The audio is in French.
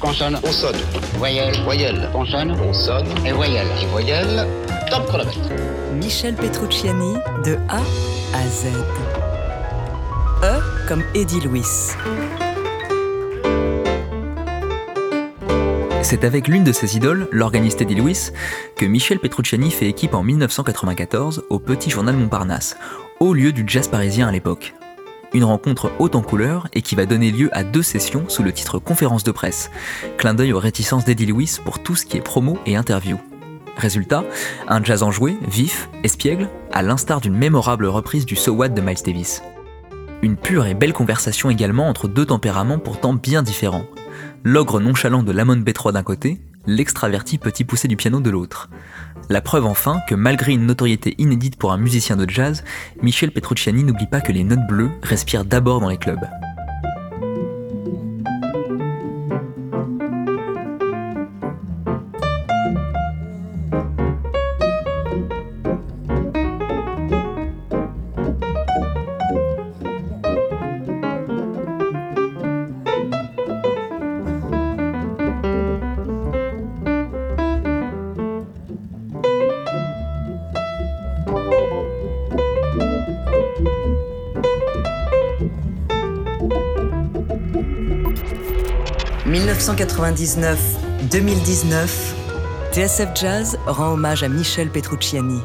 Consonne. Consonne. Voyelle. Voyelle. Consonne. Consonne. Et voyelle. Et voyelle. Top chronomètre. Michel Petrucciani de A à Z. E comme Eddie Louis. C'est avec l'une de ses idoles, l'organiste Eddie Louis, que Michel Petrucciani fait équipe en 1994 au Petit Journal Montparnasse, haut lieu du jazz parisien à l'époque. Une rencontre haute en couleurs et qui va donner lieu à deux sessions sous le titre Conférence de presse, clin d'œil aux réticences d'Eddie Louis pour tout ce qui est promo et interview. Résultat, un jazz enjoué, vif, espiègle, à l'instar d'une mémorable reprise du So What de Miles Davis. Une pure et belle conversation également entre deux tempéraments pourtant bien différents. L'ogre nonchalant de Lamont B3 d'un côté, l'extraverti petit poussé du piano de l'autre. La preuve enfin que malgré une notoriété inédite pour un musicien de jazz, Michel Petrucciani n'oublie pas que les notes bleues respirent d'abord dans les clubs. 1999-2019, TSF Jazz rend hommage à Michel Petrucciani.